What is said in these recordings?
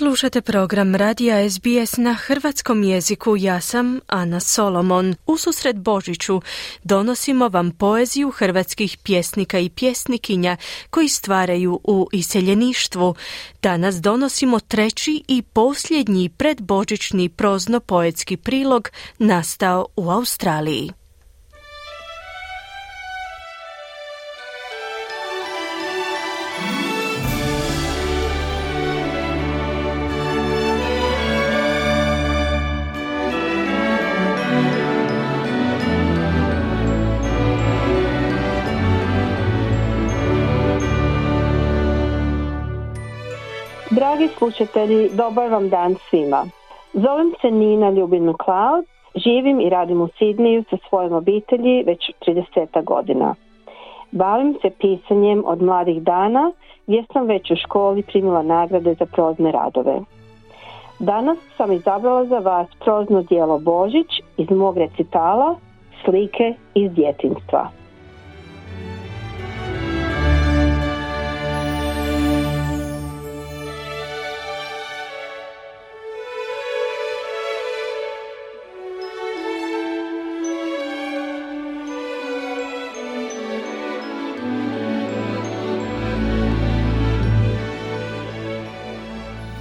Slušate program Radija SBS na hrvatskom jeziku. Ja sam Ana Solomon. U susret Božiću donosimo vam poeziju hrvatskih pjesnika i pjesnikinja koji stvaraju u iseljeništvu. Danas donosimo treći i posljednji predbožićni prozno-poetski prilog nastao u Australiji. Dragi slušatelji, dobar vam dan svima. Zovem se Nina Ljubin Cloud, živim i radim u Sidniju sa svojom obitelji već 30 godina. Bavim se pisanjem od mladih dana gdje sam već u školi primila nagrade za prozne radove. Danas sam izabrala za vas prozno dijelo Božić iz mog recitala Slike iz djetinstva.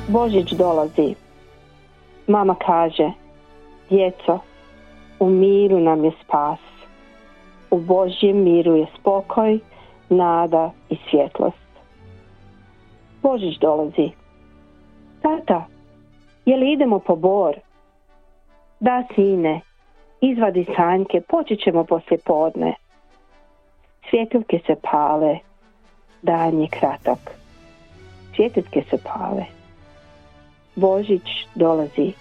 Božić dolazi. Mama kaže, djeco, u miru nam je spas. U Božjem miru je spokoj, nada i svjetlost. Božić dolazi. Tata, je li idemo po bor? Da, sine, izvadi sanjke, poći ćemo poslje podne. Svjetiljke se pale, dan je kratak. Svjetiljke se pale. Božić dolazi.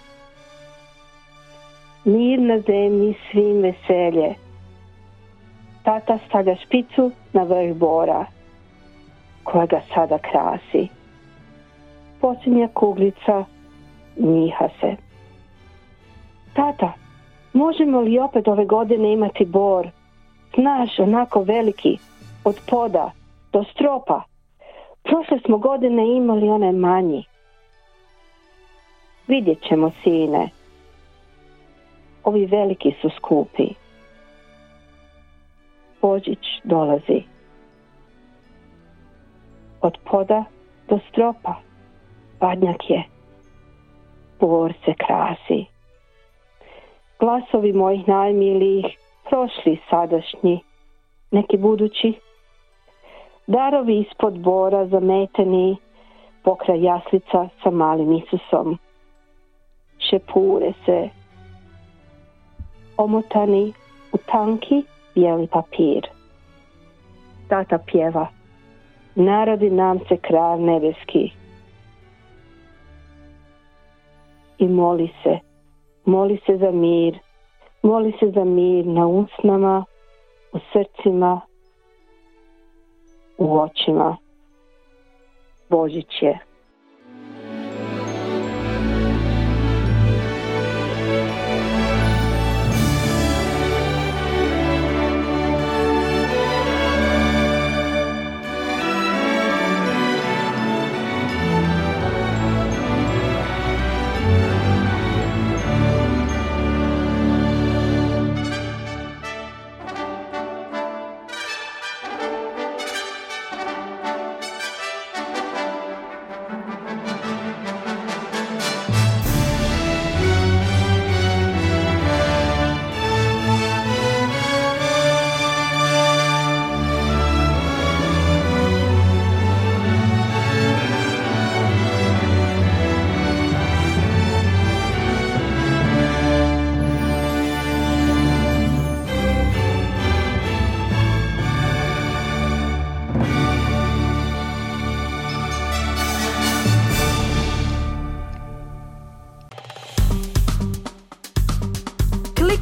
Mir na zemlji svim veselje. Tata stavlja špicu na vrh bora, koja ga sada krasi. Posljednja kuglica njiha se. Tata, možemo li opet ove godine imati bor? Znaš, onako veliki, od poda do stropa. Prošle smo godine imali one manji. Vidjet ćemo, sine. Ovi veliki su skupi. Božić dolazi. Od poda do stropa. Badnjak je. Bor se krasi. Glasovi mojih najmilijih, prošli sadašnji, neki budući. Darovi ispod bora zameteni, pokraj jaslica sa malim Isusom šepure se omotani u tanki bijeli papir. Tata pjeva, narodi nam se kralj nebeski. I moli se, moli se za mir, moli se za mir na usnama, u srcima, u očima. Božić je.